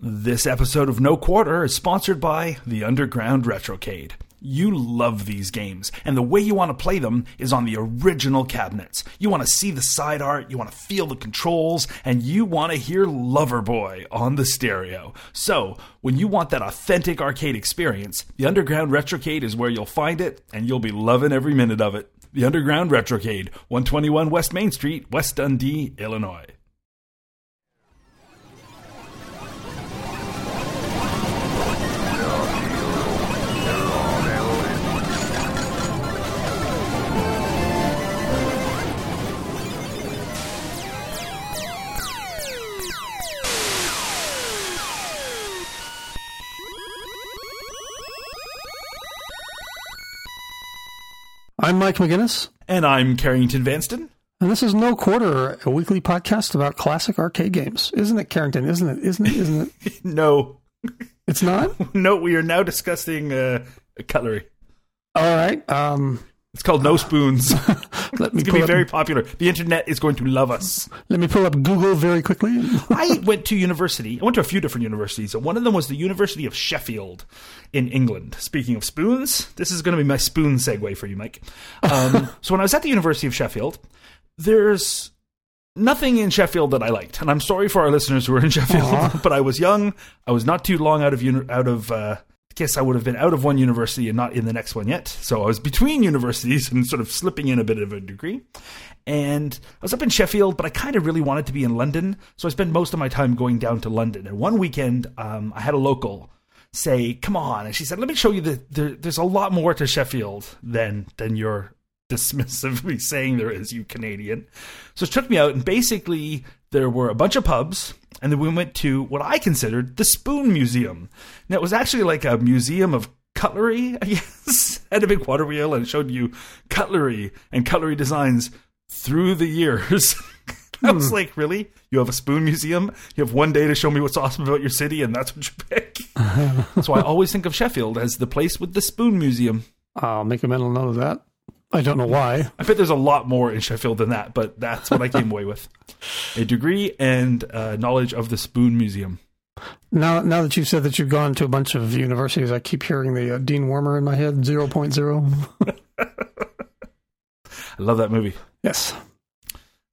This episode of No Quarter is sponsored by the Underground Retrocade. You love these games, and the way you want to play them is on the original cabinets. You want to see the side art, you want to feel the controls, and you want to hear Loverboy on the stereo. So, when you want that authentic arcade experience, the Underground Retrocade is where you'll find it, and you'll be loving every minute of it. The Underground Retrocade, 121 West Main Street, West Dundee, Illinois. I'm Mike McGinnis, And I'm Carrington Vanston. and this is No Quarter, a weekly podcast about classic arcade games. Isn't it, Carrington? Isn't it? Isn't it? Isn't it? No, It's not? no, we are now discussing uh, cutlery. All right. Um, It's called No Spoons. let me It's going to be very popular. The internet is going to love us. let me pull up Google very quickly. I went to university. I went to a few different universities. and One of them was the University of Sheffield in England. Speaking of spoons, this is going to be my spoon segue for you, Mike. Um, so when I was at the University of Sheffield, there's nothing in Sheffield that I liked, and I'm sorry for our listeners who are in Sheffield. Aw. but I was young. I was not too long out of uni- out of. Uh, guess I would have been out of one university and not in the next one yet. So I was between universities and sort of slipping in a bit of a degree. And I was up in Sheffield, but I kind of really wanted to be in London. So I spent most of my time going down to London. And one weekend, um, I had a local say, "Come on," and she said, "Let me show you that there, there's a lot more to Sheffield than than you're dismissively saying there is, you Canadian." So she took me out, and basically there were a bunch of pubs, and then we went to what I considered the Spoon Museum. Now it was actually like a museum of cutlery, I guess. Had a big water wheel and showed you cutlery and cutlery designs through the years. I was hmm. like, really? You have a spoon museum? You have one day to show me what's awesome about your city, and that's what you pick? so I always think of Sheffield as the place with the spoon museum. I'll make a mental note of that. I don't know why. I bet there's a lot more in Sheffield than that, but that's what I came away with a degree and uh, knowledge of the spoon museum. Now, now that you've said that you've gone to a bunch of universities, I keep hearing the uh, Dean Wormer in my head, 0.0. I love that movie. Yes.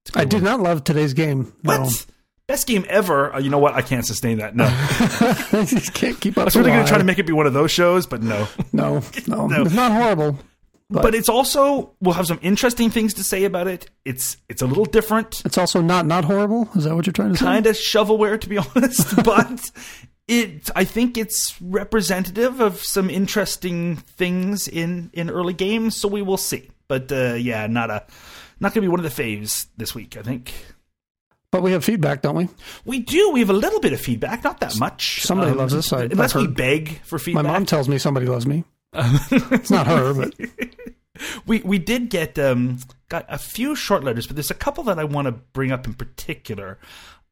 It's a good I did not love today's game. No. What? Best game ever? Uh, you know what? I can't sustain that. No. I just can't keep up. I was really going to try to make it be one of those shows, but no. No, no, No. It's not horrible. But it's also we'll have some interesting things to say about it. It's it's a little different, It's also not not horrible. Is that what you're trying to say? kind of shovelware to be honest, but it I think it's representative of some interesting things in in early games. So we will see. But uh, yeah, not a not going to be one of the faves this week. I think But we have feedback, don't we? we do. We have a little bit of feedback, not that much. Um, Somebody loves us, I- unless we beg for feedback. My mom tells me somebody loves me. It's not her, but we we did get um got a few short letters, but there's a couple that I want to bring up in particular.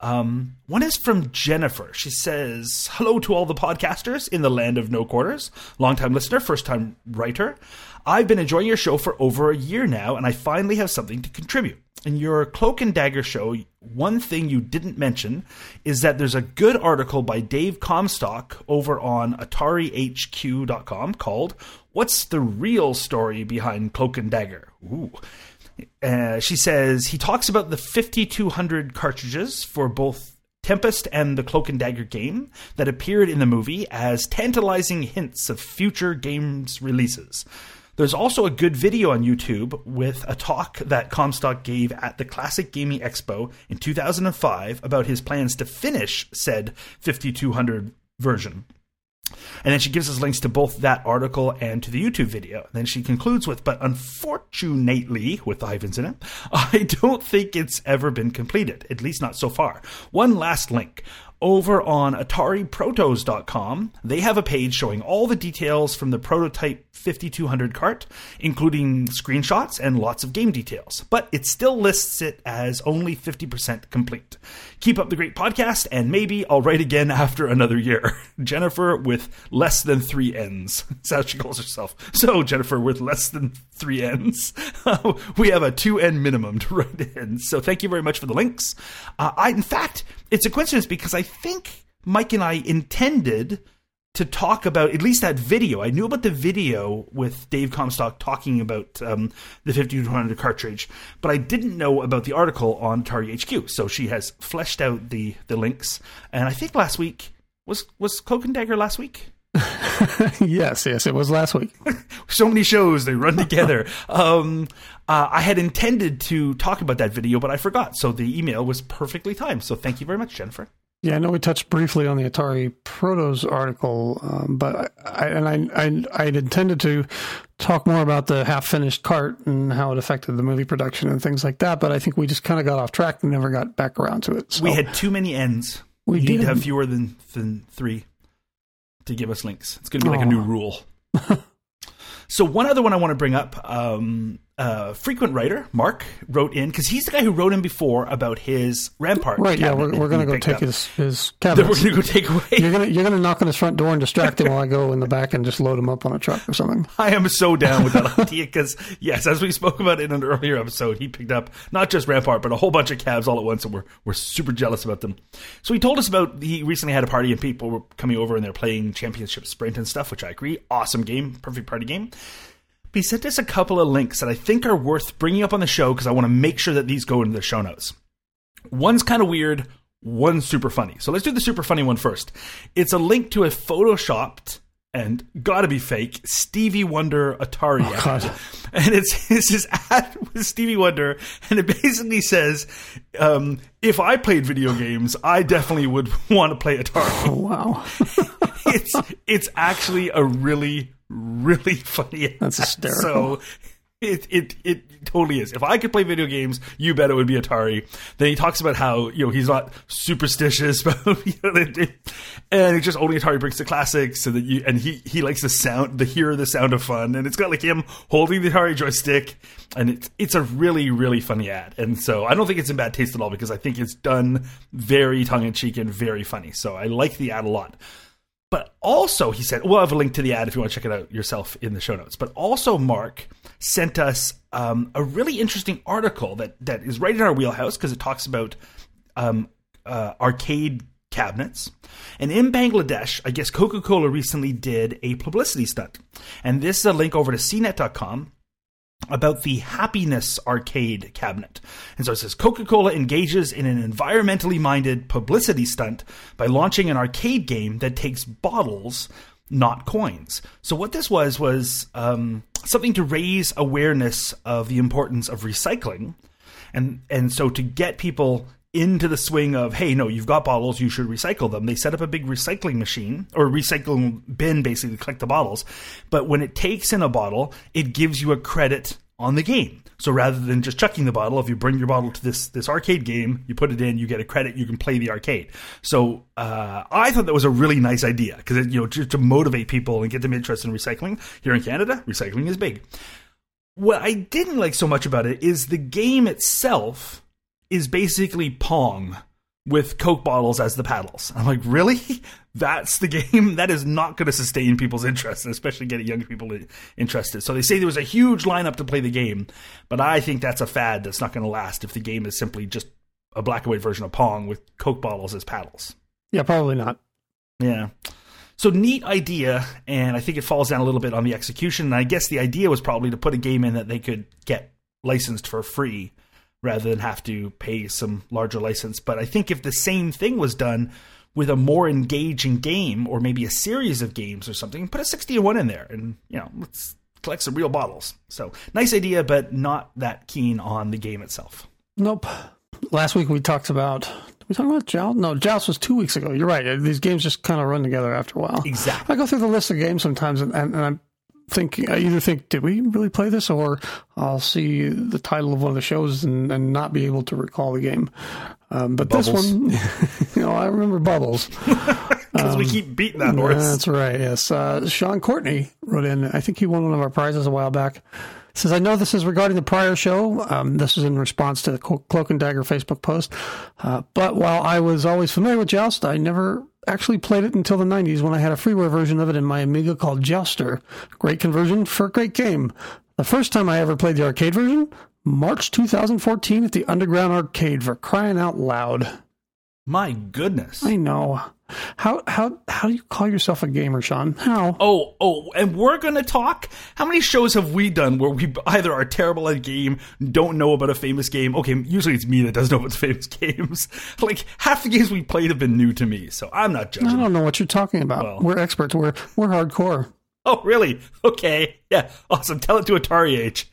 Um, one is from Jennifer. She says, "Hello to all the podcasters in the land of no quarters. Longtime listener, first time writer. I've been enjoying your show for over a year now, and I finally have something to contribute." In your Cloak and Dagger show, one thing you didn't mention is that there's a good article by Dave Comstock over on AtariHQ.com called What's the Real Story Behind Cloak and Dagger? Ooh. Uh, she says he talks about the 5200 cartridges for both Tempest and the Cloak and Dagger game that appeared in the movie as tantalizing hints of future games releases. There's also a good video on YouTube with a talk that Comstock gave at the Classic Gaming Expo in 2005 about his plans to finish said 5200 version. And then she gives us links to both that article and to the YouTube video. And then she concludes with, but unfortunately, with Ivans in it, I don't think it's ever been completed, at least not so far. One last link. Over on AtariProtos.com, they have a page showing all the details from the prototype 5200 cart, including screenshots and lots of game details. But it still lists it as only 50% complete. Keep up the great podcast, and maybe I'll write again after another year. Jennifer with less than three N's. That's how she calls herself. So, Jennifer with less than three N's. we have a two N minimum to write in. So, thank you very much for the links. Uh, I, in fact, it's a coincidence because I think Mike and I intended to talk about at least that video. I knew about the video with Dave Comstock talking about um, the 5200 cartridge, but I didn't know about the article on Atari HQ. So she has fleshed out the the links, and I think last week was was Cloak and Dagger last week. yes, yes, it was last week. so many shows they run together. um, uh, I had intended to talk about that video, but I forgot. So the email was perfectly timed. So thank you very much, Jennifer. Yeah, I know we touched briefly on the Atari Protos article, um, but I, and I, I, I'd intended to talk more about the half-finished cart and how it affected the movie production and things like that. But I think we just kind of got off track and never got back around to it. So we had too many ends. We need to have fewer than than three to give us links. It's going to be like a new rule. so one other one I want to bring up. Um, uh, frequent writer Mark wrote in because he's the guy who wrote in before about his Rampart. Right? Yeah, we're, we're going to go take up. his his cabinet. We're going to go take away. You're going to you're going to knock on his front door and distract him while I go in the back and just load him up on a truck or something. I am so down with that idea because yes, as we spoke about in an earlier episode, he picked up not just Rampart but a whole bunch of cabs all at once, and we're we're super jealous about them. So he told us about he recently had a party and people were coming over and they're playing Championship Sprint and stuff, which I agree, awesome game, perfect party game he sent us a couple of links that I think are worth bringing up on the show because I want to make sure that these go into the show notes. One's kind of weird, one's super funny. So let's do the super funny one first. It's a link to a photoshopped and gotta be fake Stevie Wonder Atari oh, ad. And it's, it's his ad with Stevie Wonder, and it basically says, um, if I played video games, I definitely would want to play Atari. Oh, wow. it's it's actually a really really funny. That's hysterical. So it, it it totally is. If I could play video games, you bet it would be Atari. Then he talks about how you know he's not superstitious, but you know, and it's just only Atari brings the classics, so that you and he he likes the sound, the hear the sound of fun, and it's got like him holding the Atari joystick, and it's it's a really really funny ad, and so I don't think it's in bad taste at all because I think it's done very tongue in cheek and very funny. So I like the ad a lot. But also, he said, we'll have a link to the ad if you want to check it out yourself in the show notes. But also, Mark sent us um, a really interesting article that, that is right in our wheelhouse because it talks about um, uh, arcade cabinets. And in Bangladesh, I guess Coca Cola recently did a publicity stunt. And this is a link over to cnet.com about the Happiness Arcade cabinet. And so it says Coca Cola engages in an environmentally minded publicity stunt by launching an arcade game that takes bottles, not coins. So what this was was um, something to raise awareness of the importance of recycling. And, and so to get people into the swing of hey no you've got bottles you should recycle them. They set up a big recycling machine or recycling bin basically to collect the bottles. But when it takes in a bottle it gives you a credit on the game. So rather than just chucking the bottle if you bring your bottle to this this arcade game you put it in you get a credit you can play the arcade. So uh, i thought that was a really nice idea because you know to motivate people and get them interested in recycling here in canada recycling is big. What i didn't like so much about it is the game itself is basically Pong with Coke bottles as the paddles. I'm like, really? That's the game? That is not going to sustain people's interest, especially getting young people interested. So they say there was a huge lineup to play the game, but I think that's a fad that's not going to last if the game is simply just a black and white version of Pong with Coke bottles as paddles. Yeah, probably not. Yeah. So neat idea, and I think it falls down a little bit on the execution. And I guess the idea was probably to put a game in that they could get licensed for free rather than have to pay some larger license. But I think if the same thing was done with a more engaging game or maybe a series of games or something, put a 60 and 1 in there and, you know, let's collect some real bottles. So, nice idea, but not that keen on the game itself. Nope. Last week we talked about we talking about Joust? No, Joust was two weeks ago. You're right. These games just kind of run together after a while. Exactly. I go through the list of games sometimes, and, and, and I'm think I either think did we really play this or I'll see the title of one of the shows and, and not be able to recall the game. Um, but Bubbles. this one, you know, I remember Bubbles because um, we keep beating that horse. That's right. Yes, uh, Sean Courtney wrote in. I think he won one of our prizes a while back. Says I know this is regarding the prior show. Um, this is in response to the Cloak and Dagger Facebook post. Uh, but while I was always familiar with Joust, I never actually played it until the 90s when I had a freeware version of it in my Amiga called Jouster. Great conversion for a great game. The first time I ever played the arcade version, March 2014 at the Underground Arcade for crying out loud. My goodness. I know. How how how do you call yourself a gamer, Sean? How? Oh, oh, and we're gonna talk. How many shows have we done where we either are terrible at a game, don't know about a famous game? Okay, usually it's me that doesn't know about the famous games. like half the games we played have been new to me, so I'm not judging. I don't know what you're talking about. Well. we're experts. We're we're hardcore. Oh, really? Okay, yeah, awesome. Tell it to Atari Age.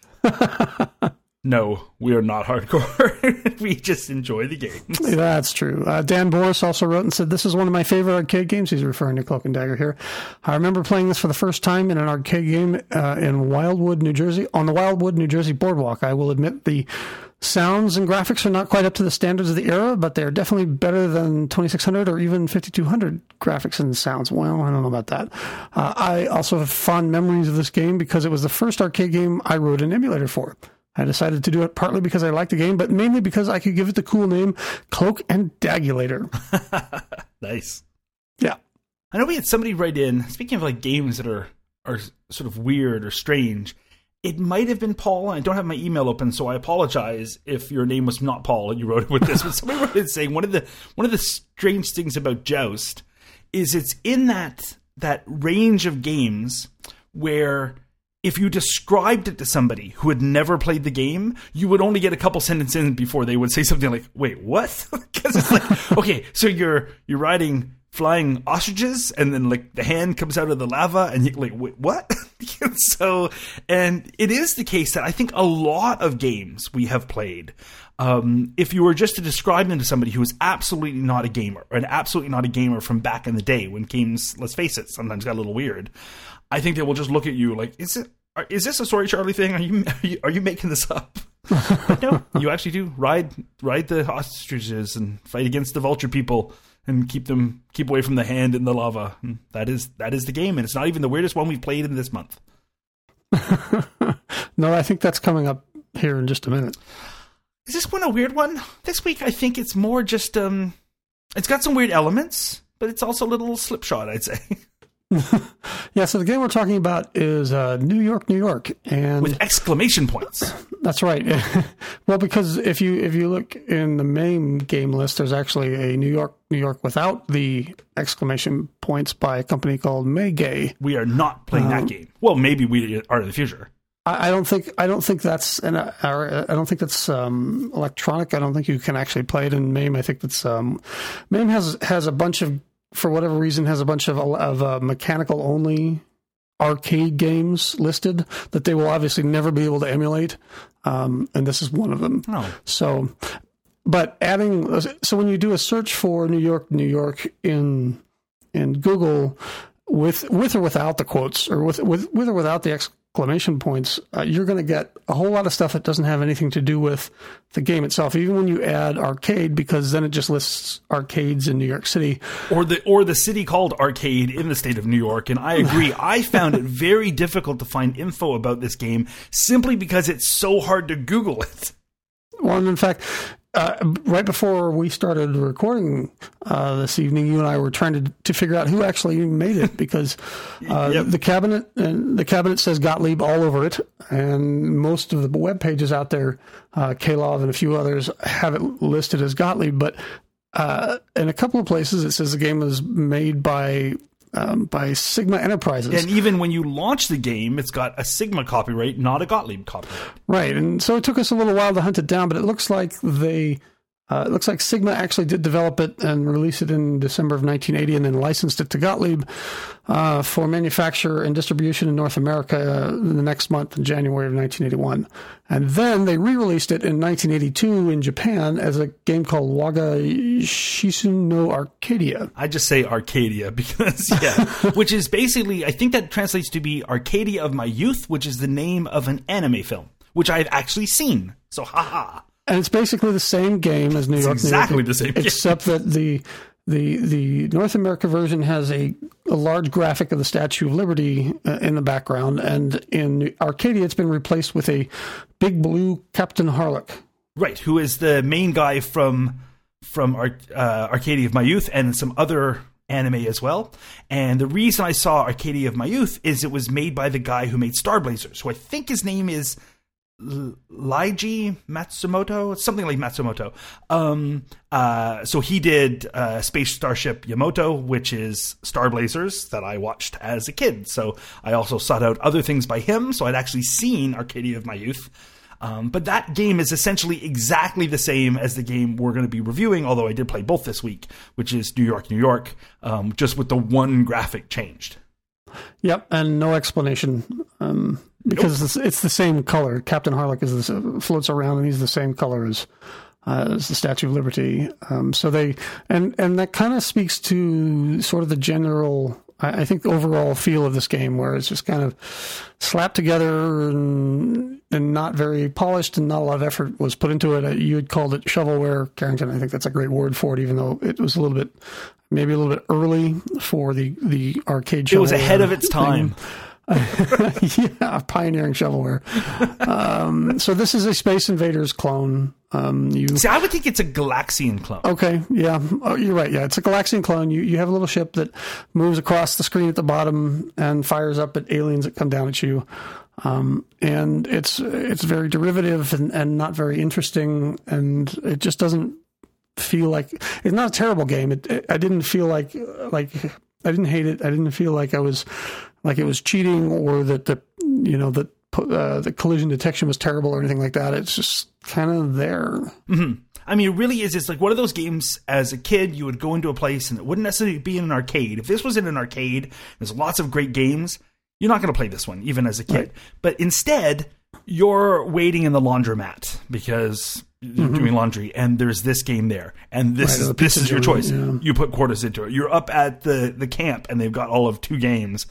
No, we are not hardcore. we just enjoy the game. That's true. Uh, Dan Boris also wrote and said, This is one of my favorite arcade games. He's referring to Cloak and Dagger here. I remember playing this for the first time in an arcade game uh, in Wildwood, New Jersey, on the Wildwood, New Jersey boardwalk. I will admit the sounds and graphics are not quite up to the standards of the era, but they're definitely better than 2600 or even 5200 graphics and sounds. Well, I don't know about that. Uh, I also have fond memories of this game because it was the first arcade game I wrote an emulator for. I decided to do it partly because I liked the game, but mainly because I could give it the cool name Cloak and Dagulator. nice. Yeah. I know we had somebody write in. Speaking of like games that are are sort of weird or strange, it might have been Paul. I don't have my email open, so I apologize if your name was not Paul and you wrote it with this. But somebody wrote in saying one of the one of the strange things about Joust is it's in that that range of games where if you described it to somebody who had never played the game, you would only get a couple sentences in before they would say something like, "Wait, what?" Because it's like, okay, so you're you're riding flying ostriches, and then like the hand comes out of the lava, and you're like, wait, what? so, and it is the case that I think a lot of games we have played. Um, if you were just to describe them to somebody who is absolutely not a gamer, or an absolutely not a gamer from back in the day when games, let's face it, sometimes got a little weird, I think they will just look at you like, is it? are- Is this a sorry Charlie thing? Are you are you, are you making this up? But no, you actually do ride ride the ostriches and fight against the vulture people and keep them keep away from the hand in the lava. And that is that is the game, and it's not even the weirdest one we've played in this month. no, I think that's coming up here in just a minute. Is this one a weird one? This week, I think it's more just um, it's got some weird elements, but it's also a little slipshod, I'd say, Yeah, so the game we're talking about is uh, New York, New York, and with exclamation points. that's right. well, because if you if you look in the main game list, there's actually a New York, New York without the exclamation points by a company called Maygay. We are not playing that game. Well, maybe we are in the future. I, I don't think I don't think that's an I don't think that's um, electronic. I don't think you can actually play it in MAME. I think that's um, MAME has has a bunch of for whatever reason has a bunch of of uh, mechanical only arcade games listed that they will obviously never be able to emulate, um, and this is one of them. Oh, So, but adding so when you do a search for New York, New York in in Google with with or without the quotes or with with with or without the exclamation points, uh, you're going to get a whole lot of stuff that doesn't have anything to do with the game itself. Even when you add arcade, because then it just lists arcades in New York City. or the or the city called Arcade in the state of New York. And I agree. I found it very difficult to find info about this game simply because it's so hard to Google it. Well, in fact, uh, right before we started recording uh, this evening, you and I were trying to to figure out who actually made it because uh, Yep. the cabinet and the cabinet says Gottlieb all over it, and most of the web pages out there, uh, Klov and a few others have it listed as Gottlieb, but uh, in a couple of places it says the game was made by um, by Sigma Enterprises. And even when you launch the game, it's got a Sigma copyright, not a Gottlieb copyright. Right, and so it took us a little while to hunt it down, but it looks like they, uh, it looks like Sigma actually did develop it and release it in December of 1980, and then licensed it to Gottlieb uh, for manufacture and distribution in North America uh, in the next month in January of 1981, and then they re-released it in 1982 in Japan as a game called Waga Seishun no Arcadia. I just say Arcadia because, yeah, which is basically, I think that translates to be Arcadia of My Youth, which is the name of an anime film, which I've actually seen. So, haha. And it's basically the same game as New York. New York, exactly the same game. except that the the the North America version has a, a large graphic of the Statue of Liberty uh, in the background, and in Arcadia, it's been replaced with a big blue Captain Harlock. Right, who is the main guy from from Ar- uh, Arcadia of My Youth and some other anime as well. And the reason I saw Arcadia of My Youth is it was made by the guy who made Star Blazers, who I think his name is Leiji Matsumoto, something like Matsumoto. Um, uh, so he did uh, Space Starship Yamato, which is Star Blazers that I watched as a kid. So I also sought out other things by him. So I'd actually seen Arcadia of my youth. Um, but that game is essentially exactly the same as the game we're going to be reviewing, although I did play both this week, which is New York, New York, um, just with the one graphic changed. Yep, and no explanation. Um, because nope. it's, it's, the same color. Captain Harlock is this, floats around and he's the same color as uh, as the Statue of Liberty. Um, so they and and that kind of speaks to sort of the general. I, I think overall feel of this game, where it's just kind of slapped together and, and not very polished, and not a lot of effort was put into it. You had called it shovelware, Carrington. I think that's a great word for it, even though it was a little bit, maybe a little bit early for the the arcade. It was ahead of its time. Thing. yeah, pioneering shovelware. Um, so this is a Space Invaders clone. Um, you see, I would think it's a Galaxian clone. Okay, yeah, oh, you're right. Yeah, it's a Galaxian clone. You you have a little ship that moves across the screen at the bottom and fires up at aliens that come down at you. Um, and it's it's very derivative and, and not very interesting, and it just doesn't feel like it's not a terrible game. It, it, I didn't feel like like I didn't hate it. I didn't feel like I was like it was cheating or that the you know that uh, the collision detection was terrible or anything like that. It's just kind of there. Mm-hmm. I mean, it really is. It's like one of those games as a kid, you would go into a place and it wouldn't necessarily be in an arcade. If this was in an arcade, there's lots of great games. You're not going to play this one, even as a kid. Right. But instead, you're waiting in the laundromat because you're mm-hmm. doing laundry and there's this game there and this right, is this is your choice yeah. you put quarters into it you're up at the the camp and they've got all of two games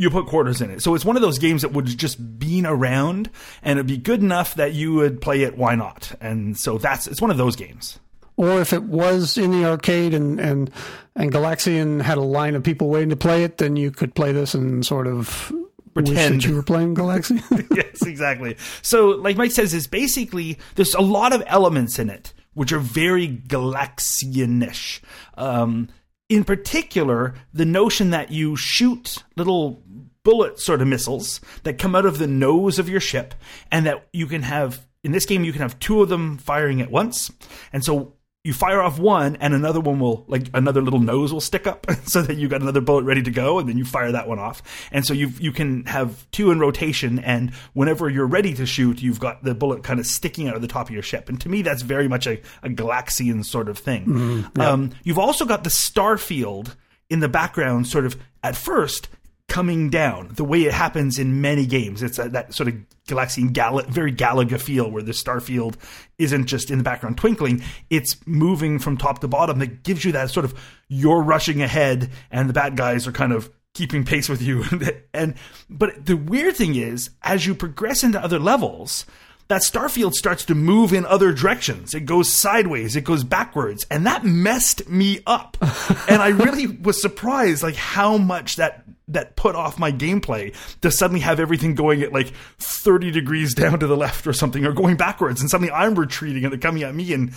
you put quarters in it. So it's one of those games that would just been around and it'd be good enough that you would play it. Why not? And so that's it's one of those games. Or if it was in the arcade and and and Galaxian had a line of people waiting to play it, then you could play this and sort of pretend you were playing Galaxy. yes, exactly. So, like Mike says, it's basically there's a lot of elements in it which are very Galaxianish. Um, in particular, the notion that you shoot little bullet sort of missiles that come out of the nose of your ship, and that you can have in this game you can have two of them firing at once. And so you fire off one and another one will like another little nose will stick up. So that you got another bullet ready to go and then you fire that one off. And so you you can have two in rotation and whenever you're ready to shoot you've got the bullet kind of sticking out of the top of your ship. And to me that's very much a, a Galaxian sort of thing. Mm, yeah. um, you've also got the star field in the background sort of at first coming down the way it happens in many games. It's a, that sort of Galaxian, Gal- very Galaga feel where the star field isn't just in the background twinkling, it's moving from top to bottom that gives you that sort of you're rushing ahead and the bad guys are kind of keeping pace with you. and but the weird thing is as you progress into other levels, that starfield starts to move in other directions. It goes sideways, it goes backwards, and that messed me up. and I really was surprised like how much that that put off my gameplay to suddenly have everything going at like 30 degrees down to the left or something or going backwards and suddenly I'm retreating and they're coming at me and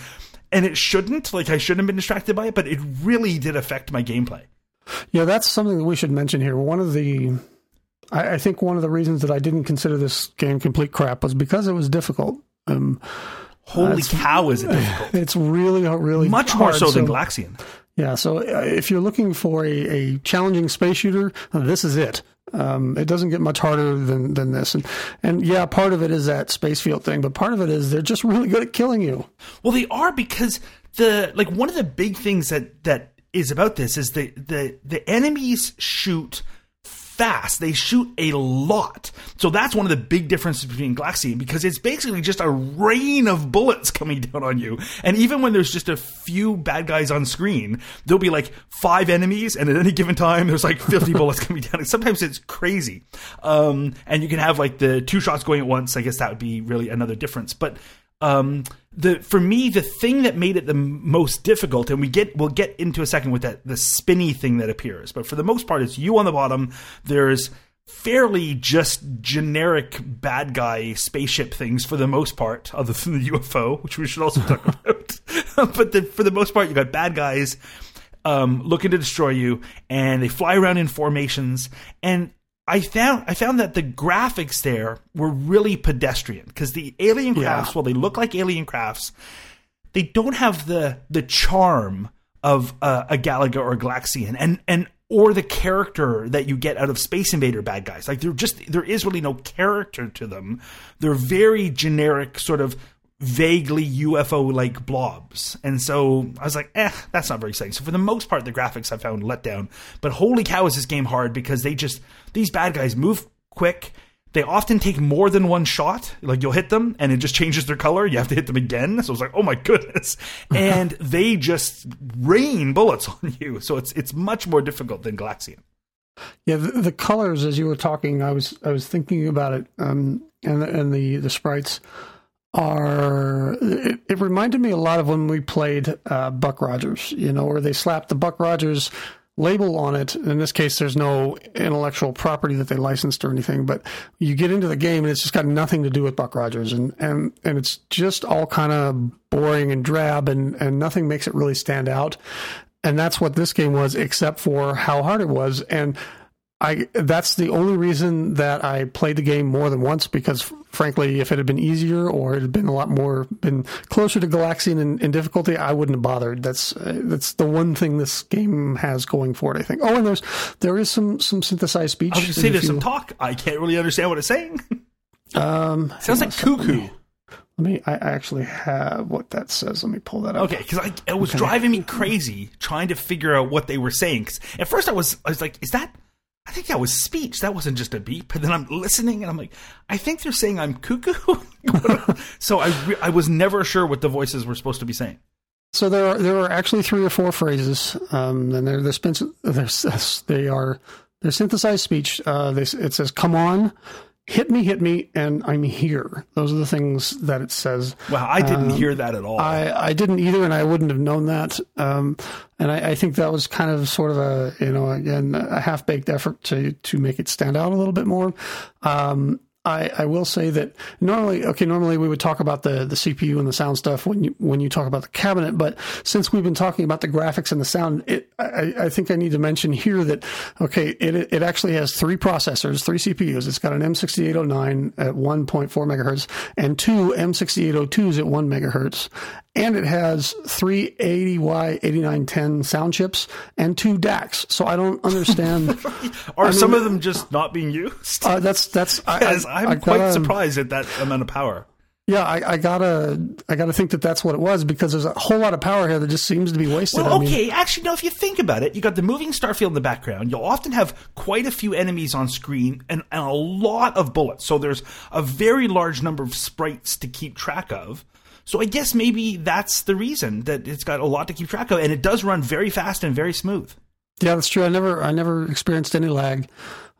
and it shouldn't like I shouldn't have been distracted by it but it really did affect my gameplay. Yeah, that's something that we should mention here. One of the I, I, think one of the reasons that I didn't consider this game complete crap was because it was difficult. Um, Holy uh, cow, is it difficult? It's really, really much more so, so than Galaxian. Yeah, so uh, if you're looking for a, a challenging space shooter, uh, this is it. Um, it doesn't get much harder than, than this. And, and yeah, part of it is that space field thing, but part of it is they're just really good at killing you. Well, they are because the, like, one of the big things that, that is about this is the, the, the enemies shoot fast. They shoot a lot. So that's one of the big differences between Galaxian because it's basically just a rain of bullets coming down on you. And even when there's just a few bad guys on screen, there'll be like five enemies, and at any given time, there's like 50 bullets coming down. And sometimes it's crazy. Um, and you can have like the two shots going at once. I guess that would be really another difference. But um, the for me the thing that made it the most difficult and we get we'll get into a second with that the spinny thing that appears. But for the most part it's you on the bottom. There's fairly just generic bad guy spaceship things for the most part other than the UFO which we should also talk about. But the, for the most part you got bad guys um, looking to destroy you and they fly around in formations. And I found I found that the graphics there were really pedestrian because the alien crafts, Yeah. while they look like alien crafts, they don't have the the charm of uh, a Galaga or a Galaxian, and and or the character that you get out of Space Invader bad guys. Like they're just there is really no character to them. They're very generic, sort of vaguely UFO like blobs. And so I was like, eh, that's not very exciting. So for the most part, the graphics I found let down. But holy cow, is this game hard because they just these bad guys move quick. They often take more than one shot. Like you'll hit them and it just changes their color. You have to hit them again. So it's like, oh my goodness. And they just rain bullets on you. So it's it's much more difficult than Galaxian. Yeah, the, the colors as you were talking, I was I was thinking about it, um, and the, and the the sprites are. It, it reminded me a lot of when we played uh, Buck Rogers, you know, where they slapped the Buck Rogers label on it. In this case, there's no intellectual property that they licensed or anything, but you get into the game and it's just got nothing to do with Buck Rogers, and and and it's just all kind of boring and drab, and and nothing makes it really stand out. And that's what this game was, except for how hard it was. And I that's the only reason that I played the game more than once because frankly, if it had been easier or it had been a lot more been closer to Galaxian in, in difficulty, I wouldn't have bothered. That's uh, that's the one thing this game has going for it. I think. Oh, and there's there is some some synthesized speech. I was going to say there's you- some talk. I can't really understand what it's saying. Um, Sounds like cuckoo. let me. I I actually have what that says. Let me pull that up. Okay, because it was driving me crazy trying to figure out what they were saying. 'Cause at first, I was I was like, "Is that?" I think that was speech. That wasn't just a beep. And then I'm listening, and I'm like, "I think they're saying I'm cuckoo." so I re- I was never sure what the voices were supposed to be saying. So there are there are actually three or four phrases, um, and they're they're, they're they are they're synthesized speech. Uh, they, it says "Come on, hit me, hit me," and I'm here. Those are the things that it says. Wow, I didn't hear that at all. I, I didn't either, and I wouldn't have known that. Um, and I, I think that was kind of sort of a you know again a half baked effort to to make it stand out a little bit more. Um, I, I will say that normally, okay, normally we would talk about the, the CPU and the sound stuff when you when you talk about the cabinet, but since we've been talking about the graphics and the sound, it, I, I think I need to mention here that okay, it it actually has three processors, three CPUs. It's got an M6809 at 1.4 megahertz and two M6802s at one megahertz, and it has three AY8910 sound chips and two DACs. So I don't understand. Are some of them just not being used? uh, that's that's I- I'm I quite gotta- surprised at that amount of power. Yeah, I, I gotta, I gotta think that that's what it was because there's a whole lot of power here that just seems to be wasted. Well, I mean, okay, actually, no. If you think about it, you got the moving starfield in the background. You'll often have quite a few enemies on screen and, and a lot of bullets. So there's a very large number of sprites to keep track of. So I guess maybe that's the reason that it's got a lot to keep track of, and it does run very fast and very smooth. yeah, that's true. I never, I never experienced any lag.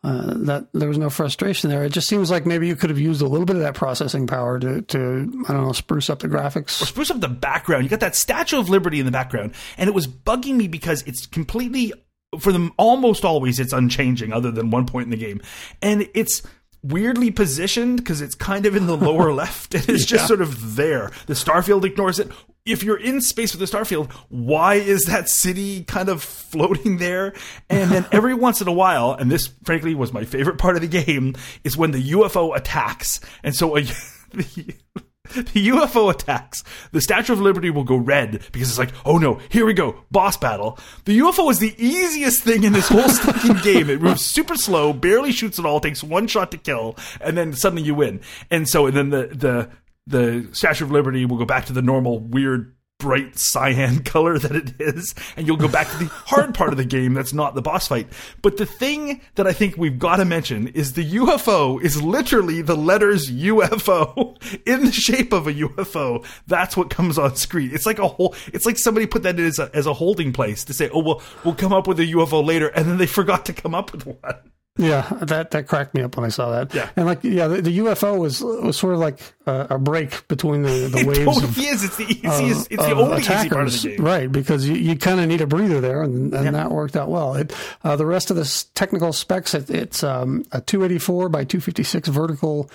Uh, that there was no frustration there. It just seems like maybe you could have used a little bit of that processing power to, to I don't know, spruce up the graphics. spruce up the background. You got that Statue of Liberty in the background, and it was bugging me because it's completely, for them, almost always it's unchanging, other than one point in the game, and it's weirdly positioned because it's kind of in the lower left, and it's just sort of there. The Starfield ignores it. If you're in space with the Starfield, why is that city kind of floating there? And then every once in a while, and this frankly was my favorite part of the game, is when the UFO attacks, and so a, the, the UFO attacks, the Statue of Liberty will go red because it's like, oh no, here we go, boss battle. The UFO is the easiest thing in this whole stinking game. It moves super slow, barely shoots at all, takes one shot to kill, and then suddenly you win. And so, and then the the the Statue of Liberty will go back to the normal weird bright cyan color that it is, and you'll go back to the hard part of the game that's not the boss fight. But the thing that I think we've got to mention is the UFO is literally the letters UFO in the shape of a UFO. That's what comes on screen. It's like a whole. It's like somebody put that in as a, as a holding place to say, "Oh, well, we'll come up with a UFO later," and then they forgot to come up with one. Yeah, that that cracked me up when I saw that. Yeah. and like yeah, the, the UFO was was sort of like a, a break between the, the It waves totally of is. It's the easiest. it's the only easy part of the game. right? Because you, you kind of need a breather there, and, and that worked out well. It, uh, the rest of the technical specs, it, it's um, a 284 by 256 vertical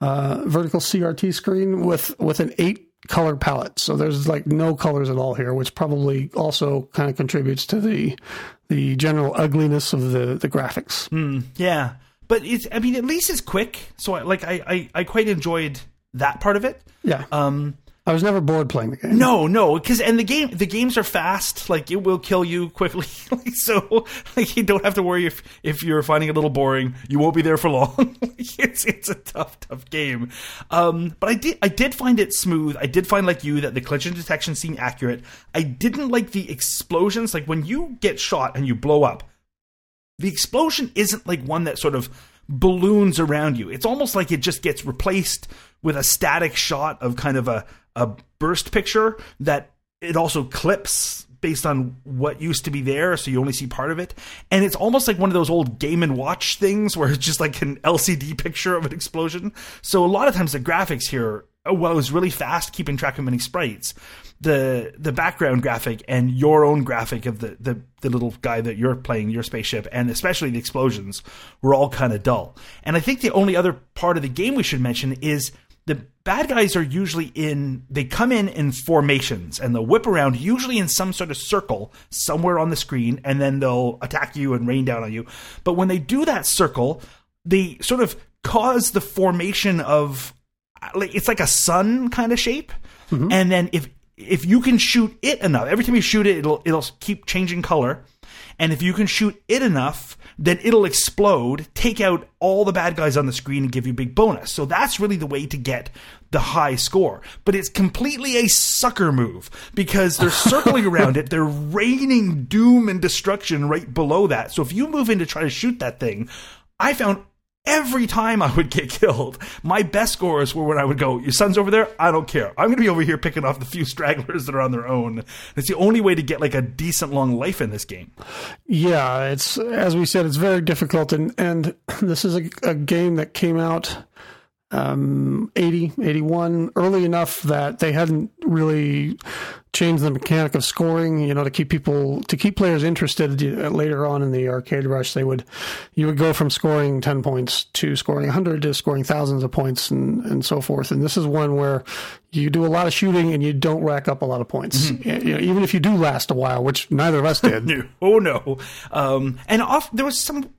uh, vertical CRT screen with with an eight color palette. So there's like no colors at all here, which probably also kind of contributes to the the general ugliness of the the graphics. Yeah. but it's I mean at least it's quick. So I, like I, I I quite enjoyed that part of it. Yeah. Um, I was never bored playing the game. no, no, because and the game the games are fast. Like it will kill you quickly. so like you don't have to worry if if you're finding it a little boring. You won't be there for long. it's it's a tough tough game. Um, but I did I did find it smooth. I did find like you that the collision detection seemed accurate. I didn't like the explosions. Like when you get shot and you blow up, the explosion isn't like one that sort of balloons around you. It's almost like it just gets replaced with a static shot of kind of a, a burst picture that it also clips based on what used to be there, so you only see part of it. And it's almost like one of those old game and watch things where it's just like an LCD picture of an explosion. So a lot of times the graphics here, oh, well, it was really fast keeping track of many sprites. The the background graphic and your own graphic of the, the, the little guy that you're playing, your spaceship, and especially the explosions were all kind of dull. And I think the only other part of the game we should mention is the bad guys are usually in they come in in formations and they'll whip around usually in some sort of circle somewhere on the screen and then they'll attack you and rain down on you. But when they do that circle they sort of cause the formation of like it's like a sun kind of shape mm-hmm. and then if if you can shoot it enough every time you shoot it it'll it'll keep changing color. And if you can shoot it enough, then it'll explode, take out all the bad guys on the screen, and give you a big bonus. So that's really the way to get the high score. But it's completely a sucker move because they're circling around it, they're raining doom and destruction right below that. So if you move in to try to shoot that thing, I found every time I would get killed, my best scores were when I would go, Your sun's over there? I don't care. I'm going to be over here picking off the few stragglers that are on their own. It's the only way to get like a decent long life in this game. Yeah, it's as we said, it's very difficult, and and this is a, a game that came out um 80 81 early enough that they hadn't really changed the mechanic of scoring you know to keep people to keep players interested later on in the arcade rush they would you would go from scoring 10 points to scoring 100 to scoring thousands of points and and so forth and this is one where you do a lot of shooting and you don't rack up a lot of points you know, even if you do last a while which neither of us did No. Oh no. Um, and off there was some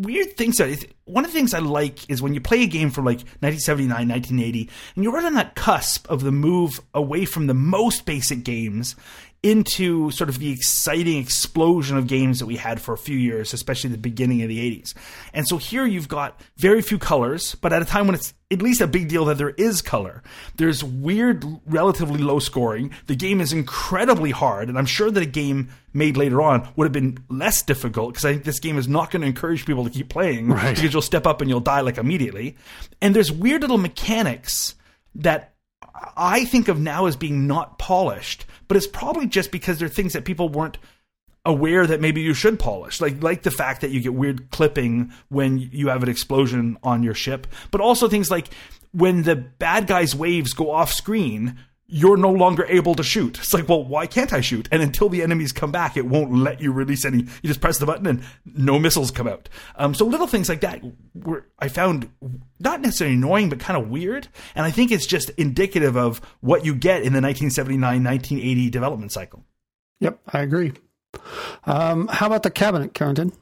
weird things that one of the things I like is when you play a game from like 1979, 1980, and you're right on that cusp of the move away from the most basic games into sort of the exciting explosion of games that we had for a few years, especially the beginning of the 80s. And so here you've got very few colors, but at a time when it's at least a big deal that there is color. There's weird, relatively low scoring. The game is incredibly hard, and I'm sure that a game made later on would have been less difficult because I think this game is not going to encourage people to keep playing Right. because you'll step up and you'll die like immediately. And there's weird little mechanics that I think of now as being not polished, but it's probably just because they're things that people weren't aware that maybe you should polish. Like like the fact that you get weird clipping when you have an explosion on your ship but also things like when the bad guys waves go off screen you're no longer able to shoot it's like well why can't i shoot and until the enemies come back it won't let you release any you just press the button and no missiles come out um, so little things like that were i found not necessarily annoying but kind of weird and i think it's just indicative of what you get in the 1979 1980 development cycle Yep, I agree. Um, how about the cabinet, Carrington?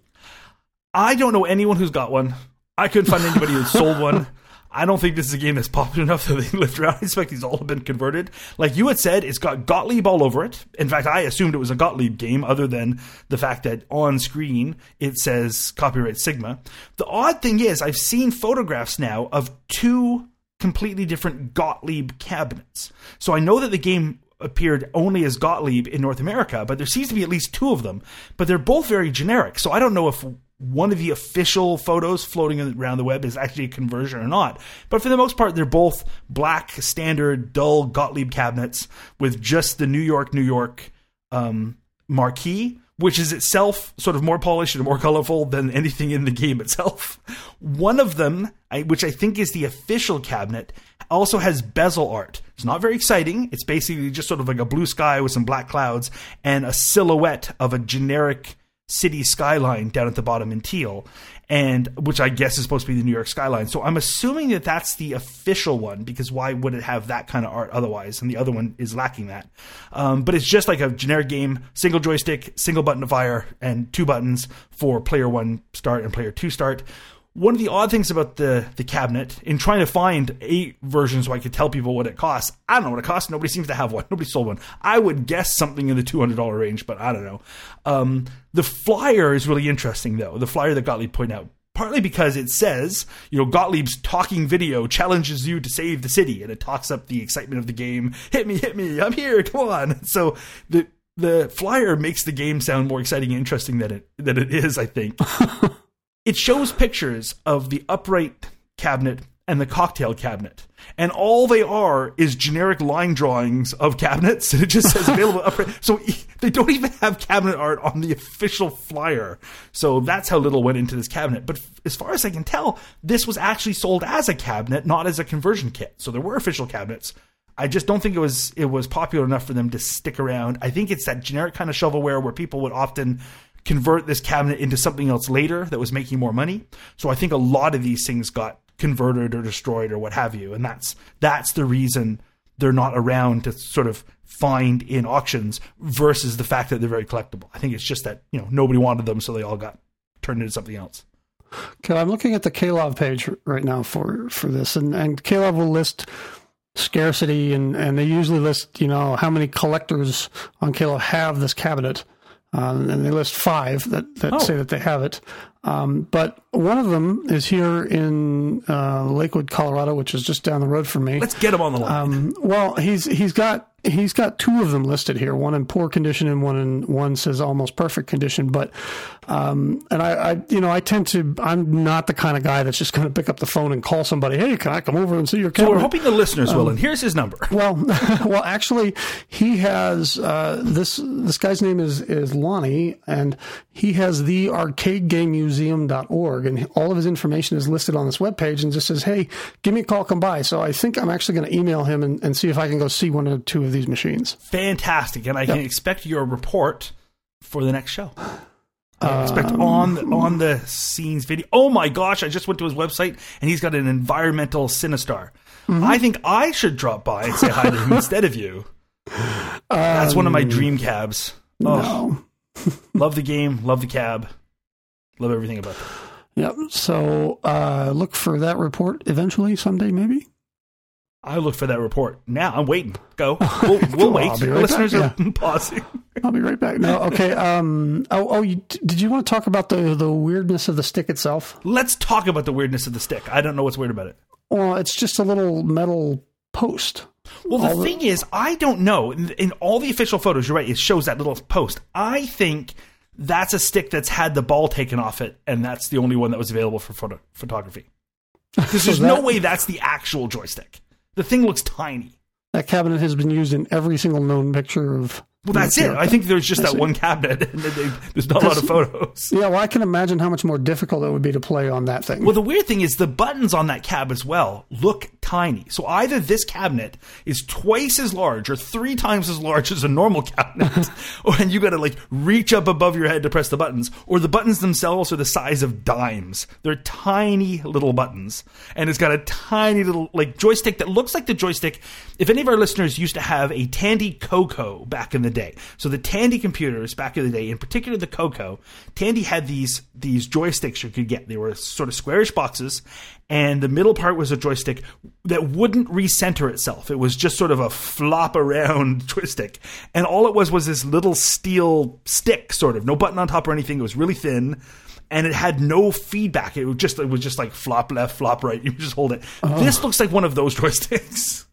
I don't know anyone who's got one. I couldn't find anybody who sold one. I don't think this is a game that's popular enough that they lift around. I expect these all have been converted. Like you had said, it's got Gottlieb all over it. In fact, I assumed it was a Gottlieb game, other than the fact that on screen it says copyright Sigma. The odd thing is, I've seen photographs now of two completely different Gottlieb cabinets. So I know that the game appeared only as Gottlieb in North America, but there seems to be at least two of them. But they're both very generic. So I don't know if one of the official photos floating around the web is actually a conversion or not. But for the most part, they're both black, standard, dull Gottlieb cabinets with just the New York, New York um, marquee, which is itself sort of more polished and more colorful than anything in the game itself. One of them, which I think is the official cabinet, also has bezel art. It's not very exciting. It's basically just sort of like a blue sky with some black clouds and a silhouette of a generic city skyline down at the bottom in teal and which i guess is supposed to be the new york skyline. So i'm assuming that that's the official one because why would it have that kind of art otherwise? And the other one is lacking that. Um, but it's just like a generic game single joystick single button to fire and two buttons for player one start and player two start one of the odd things about the the cabinet in trying to find a version so I could tell people what it costs. I don't know what it costs. Nobody seems to have one. Nobody sold one. I would guess something in the two hundred dollar range, but I don't know. Um, the flyer is really interesting though. The flyer that Gottlieb pointed out. Partly because it says, you know, Gottlieb's talking video challenges you to save the city, and it talks up the excitement of the game. Hit me, hit me, I'm here, come on. So the the flyer makes the game sound more exciting and interesting than it than it is, I think. it shows pictures of the upright cabinet and the cocktail cabinet. And all they are is generic line drawings of cabinets. It just says available upright. So they don't even have cabinet art on the official flyer. So that's how little went into this cabinet. But as far as I can tell, this was actually sold as a cabinet, not as a conversion kit. So there were official cabinets. I just don't think it was it was popular enough for them to stick around. I think it's that generic kind of shovelware where people would often convert this cabinet into something else later that was making more money. So I think a lot of these things got converted or destroyed or what have you, and that's that's the reason they're not around to sort of find in auctions versus the fact that they're very collectible. I think it's just that you know nobody wanted them, so they all got turned into something else. Okay, I'm looking at the KLOV page right now for for this, and and KLOV will list scarcity, and and they usually list you know how many collectors on KLOV have this cabinet. Um, and they list five that, that oh. say that they have it. Um, but one of them is here in uh, Lakewood, Colorado, which is just down the road from me. Let's get him on the line. Um, well, he's he's got he's got two of them listed here. One in poor condition, and one in one says almost perfect condition. But um, and I, I, you know, I tend to. I'm not the kind of guy that's just going to pick up the phone and call somebody. Hey, can I come over and see your camera? So we're hoping the listeners will. Um, and here's his number. Well, well, actually, he has uh, this. This guy's name is is Lonnie, and he has the arcade game and all of his information is listed on this webpage and just says, Hey, give me a call, come by. So I think I'm actually going to email him and, and, see if I can go see one or two of these machines. Fantastic. And I yep. can expect your report for the next show. I expect um, on on the scenes video. Oh my gosh! I just went to his website and he's got an environmental Sinistar. Mm-hmm. I think I should drop by and say hi to him instead of you. That's um, one of my dream cabs. Oh. No. love the game. Love the cab. Love everything about that. Yep. So uh, look for that report eventually, someday, maybe. I look for that report now. I'm waiting. Go. We'll, we'll wait. Right Listeners back. are yeah. pausing. I'll be right back. No, okay. Um. Oh, oh. You, did you want to talk about the the weirdness of the stick itself? Let's talk about the weirdness of the stick. I don't know what's weird about it. Well, it's just a little metal post. Well, the all thing the- is, I don't know. In, in all the official photos, you're right. It shows that little post. I think that's a stick that's had the ball taken off it, and that's the only one that was available for photo- photography. Because there's that, no way that's the actual joystick. The thing looks tiny. That cabinet has been used in every single known picture of well, that's it. I think there's just that's that it. one cabinet, and they, there's not a lot of photos. Yeah, well, I can imagine how much more difficult it would be to play on that thing. Well, the weird thing is the buttons on that cab as well look tiny. So either this cabinet is twice as large or three times as large as a normal cabinet, and you got to like reach up above your head to press the buttons, or the buttons themselves are the size of dimes. They're tiny little buttons, and it's got a tiny little like joystick that looks like the joystick. If any of our listeners used to have a Tandy Coco back in the day. So the Tandy computers back in the day, in particular the Coco, Tandy had these these joysticks you could get. They were sort of squarish boxes, and the middle part was a joystick that wouldn't recenter itself. It was just sort of a flop around joystick, and all it was was this little steel stick, sort of no button on top or anything. It was really thin and it had no feedback. It was just it was just like flop left, flop right. You just hold it. Oh. This looks like one of those joysticks.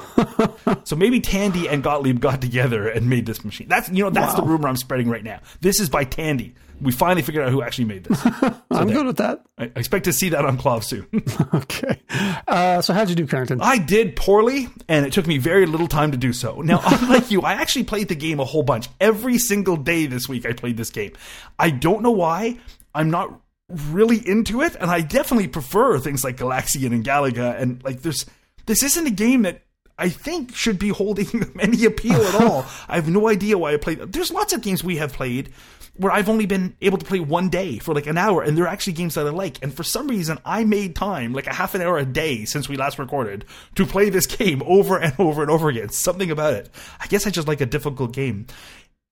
so maybe Tandy and Gottlieb got together and made this machine. That's you know that's wow. the rumor I'm spreading right now. This is by Tandy. We finally figured out who actually made this. So I'm there. good with that. I expect to see that on KLOV soon. okay. Uh, so how'd you do, Carrington? I did poorly, and it took me very little time to do so. Now, unlike you, I actually played the game a whole bunch. Every single day this week, I played this game. I don't know why. I'm not really into it, and I definitely prefer things like Galaxian and Galaga. And like, there's this isn't a game that I think should be holding any appeal at all. I have no idea why I played. There's lots of games we have played where I've only been able to play one day for like an hour, and they're actually games that I like. And for some reason, I made time, like a half an hour a day since we last recorded, to play this game over and over and over again. Something about it. I guess I just like a difficult game.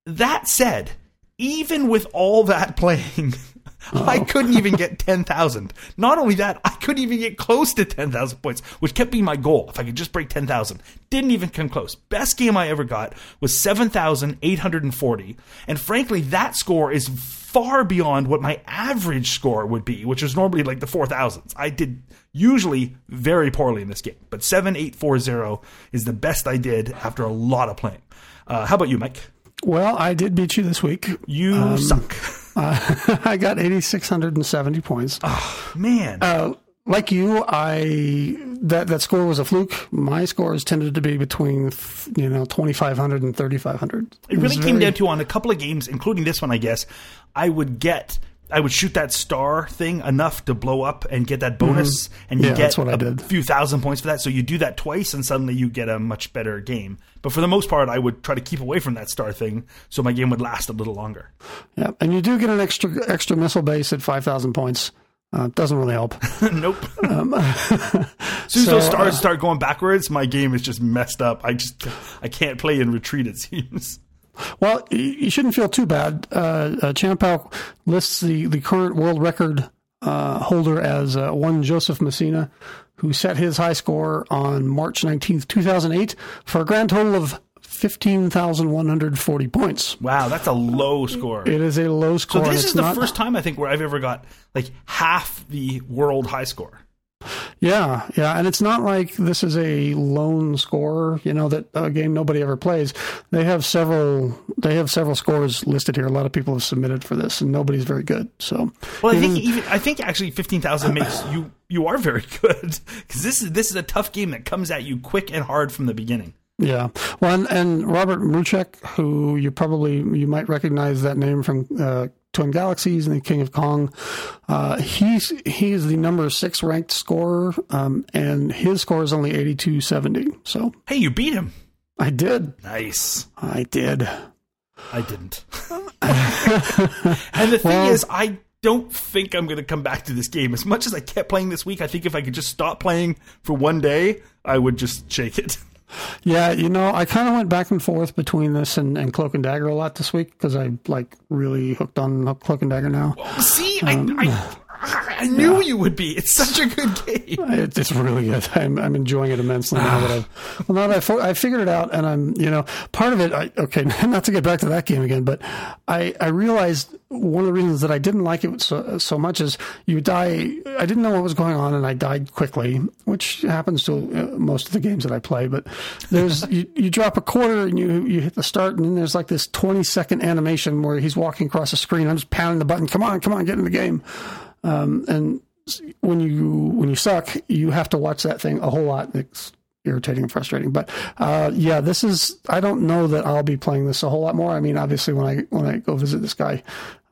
That said, even with all that playing, I couldn't even get 10,000. Not only that, I couldn't even get close to 10,000 points, which kept being my goal. If I could just break 10,000. Didn't even come close. Best game I ever got was 7,840. And frankly, that score is far beyond what my average score would be, which is normally like the 4,000s. I did usually very poorly in this game, but 7840 is the best I did after a lot of playing. Uh, how about you, Mike? Well, I did beat you this week. You um, suck. Uh, I got 8,670 points. Oh, man. Uh, like you, I that that score was a fluke. My scores tended to be between you know 2500 and 3500. It, it really came very... down to on a couple of games including this one I guess. I would get I would shoot that star thing enough to blow up and get that bonus, mm-hmm. and you yeah, get a few thousand points for that. So you do that twice, and suddenly you get a much better game. But for the most part, I would try to keep away from that star thing, so my game would last a little longer. Yeah, and you do get an extra extra missile base at five thousand points. Uh, doesn't really help. nope. Um, as soon as so, those stars uh, start going backwards, my game is just messed up. I just I can't play in retreat. It seems. Well, you shouldn't feel too bad. Uh, uh, lists the, the current world record uh, holder as uh, one Joseph Messina, who set his high score on March 19th, 2008, for a grand total of 15,140 points. Wow, that's a low score. It is a low score. So this is the not, first time I think where I've ever got like half the world high score. Yeah, yeah, and it's not like this is a lone score. You know that a game nobody ever plays. They have several. They have several scores listed here. A lot of people have submitted for this, and nobody's very good. So, well, I even, think even I think actually fifteen thousand makes you you are very good because this is this is a tough game that comes at you quick and hard from the beginning. Yeah, well, and, and Robert Mruczek, who you probably you might recognize that name from uh, Twin Galaxies and the King of Kong. Uh, he's he's the number six ranked scorer, um, and his score is only eighty two seventy. So hey, you beat him. I did. Nice. I did. I didn't. and the thing well, is, I don't think I'm going to come back to this game. As much as I kept playing this week, I think if I could just stop playing for one day, I would just shake it. Yeah, you know, I kind of went back and forth between this and, and Cloak and Dagger a lot this week because I like really hooked on Cloak and Dagger now. See, um, I, I I knew yeah. you would be. It's such a good game. It, it's really good. I'm, I'm enjoying it immensely now that I've well now that I, I figured it out, and I'm you know part of it. I, okay, not to get back to that game again, but I I realized one of the reasons that I didn't like it so so much is you die. I didn't know what was going on, and I died quickly, which happens to uh, most of the games that I play. But there's you, you drop a quarter and you you hit the start, and then there's like this 20 second animation where he's walking across the screen. I'm just pounding the button. Come on, come on, get in the game. Um, and when you when you suck, you have to watch that thing a whole lot. It's irritating and frustrating. But uh, yeah, this is. I don't know that I'll be playing this a whole lot more. I mean, obviously, when I when I go visit this guy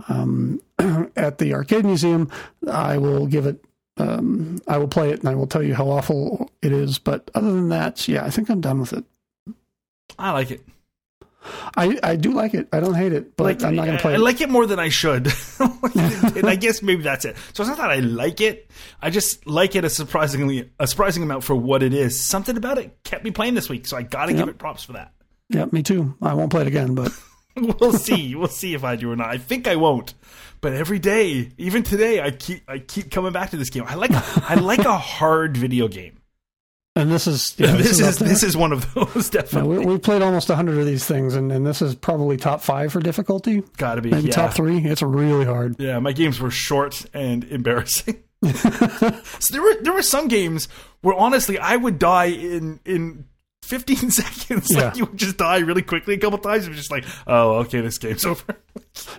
um, at the arcade museum, I will give it. Um, I will play it and I will tell you how awful it is. But other than that, yeah, I think I'm done with it. I like it. I, I do like it. I don't hate it, but like, I'm not going to play I, it. I like it more than I should. and I guess maybe that's it. So it's not that I like it. I just like it a surprisingly a surprising amount for what it is. Something about it kept me playing this week, so I got to yep. give it props for that. Yeah, me too. I won't play it again, but we'll see. We'll see if I do or not. I think I won't. But every day, even today, I keep I keep coming back to this game. I like I like a hard video game. And this is this, this, is, this is one of those definitely. Yeah, we, have played almost hundred of these things, and, and this is probably top five for difficulty. Got to be maybe yeah. top three. It's really hard. Yeah, my games were short and embarrassing. so there were there were some games where honestly I would die in in 15 seconds. Yeah. Like you would just die really quickly a couple times. It was just like, oh, okay, this game's over.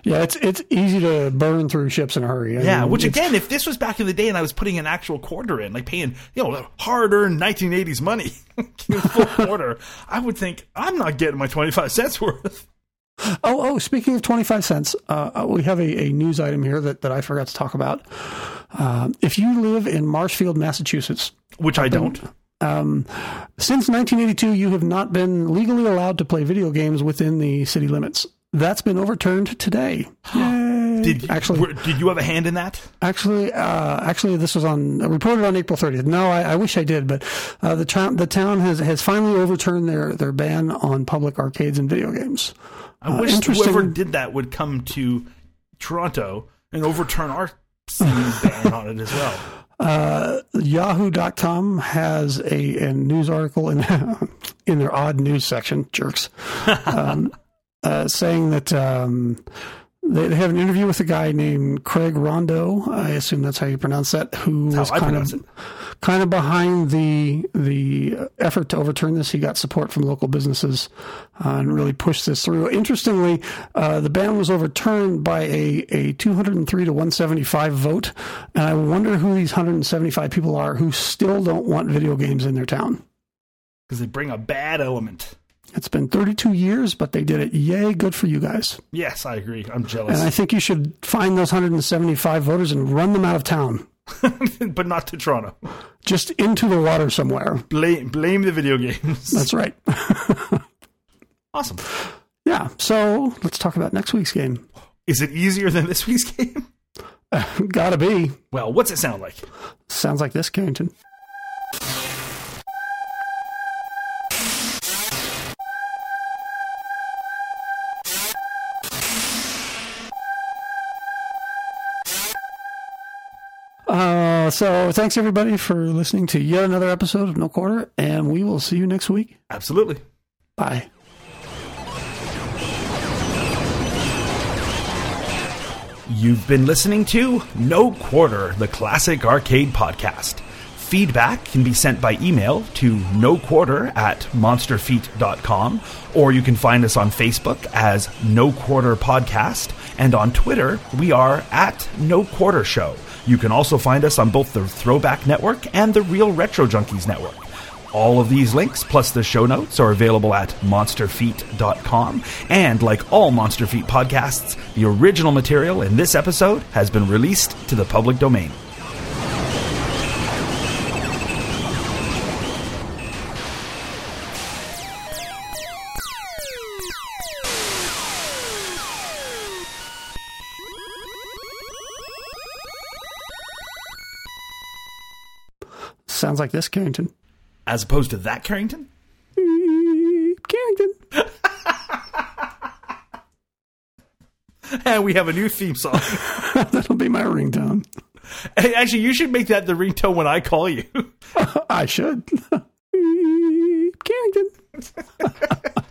yeah, it's it's easy to burn through ships in a hurry. I yeah, mean, which again, if this was back in the day and I was putting an actual quarter in, like paying you know hard earned 1980s money, full quarter, I would think I'm not getting my 25 cents worth. Oh, oh! Speaking of twenty-five cents, uh, uh, we have a, a, news item here that, that I forgot to talk about. Uh, if you live in Marshfield, Massachusetts, which I don't, um, since 1982, you have not been legally allowed to play video games within the city limits. That's been overturned today. did you, actually were, did you have a hand in that? Actually, uh, actually, this was on reported on April 30th. No, I, I wish I did, but uh, the town the town has has finally overturned their their ban on public arcades and video games. I wish uh, whoever did that would come to Toronto and overturn our ban on it as well. Uh, Yahoo.com has a, a news article in in their odd news section, jerks, um, uh, saying that um, they, they have an interview with a guy named Craig Rondeau. I assume that's how you pronounce that. Who That's was kind of it. Kind of behind the the effort to overturn this. He got support from local businesses uh, and really pushed this through. Interestingly, uh, the ban was overturned by a, a 203 to 175 vote, and I wonder who these 175 people are who still don't want video games in their town. Because they bring a bad element. It's been 32 years, but they did it. Yay, good for you guys. Yes, I agree. I'm jealous. And I think you should find those 175 voters and run them out of town, but not to Toronto. just into the water somewhere. Blame, blame the video games. That's right. awesome. yeah, so let's talk about next week's game. Is it easier than this week's game? Gotta be. Well, what's it sound like? Sounds like this, Carrington. So thanks everybody for listening to yet another episode of No Quarter, and we will see you next week. Absolutely. Bye. You've been listening to No Quarter, the classic arcade podcast. Feedback can be sent by email to no quarter at monsterfeet.com, or you can find us on Facebook as No Quarter Podcast, and on Twitter, we are at No Quarter Show. You can also find us on both the Throwback Network and the Real Retro Junkies Network. All of these links, plus the show notes, are available at monsterfeet.com. And like all Monster Feet podcasts, the original material in this episode has been released to the public domain. Sounds like this, Carrington. As opposed to that, Carrington? Mm, Carrington. And we have a new theme song. That'll be my ringtone. Hey, Actually, you should make that the ringtone when I call you. I should. Mm, Carrington.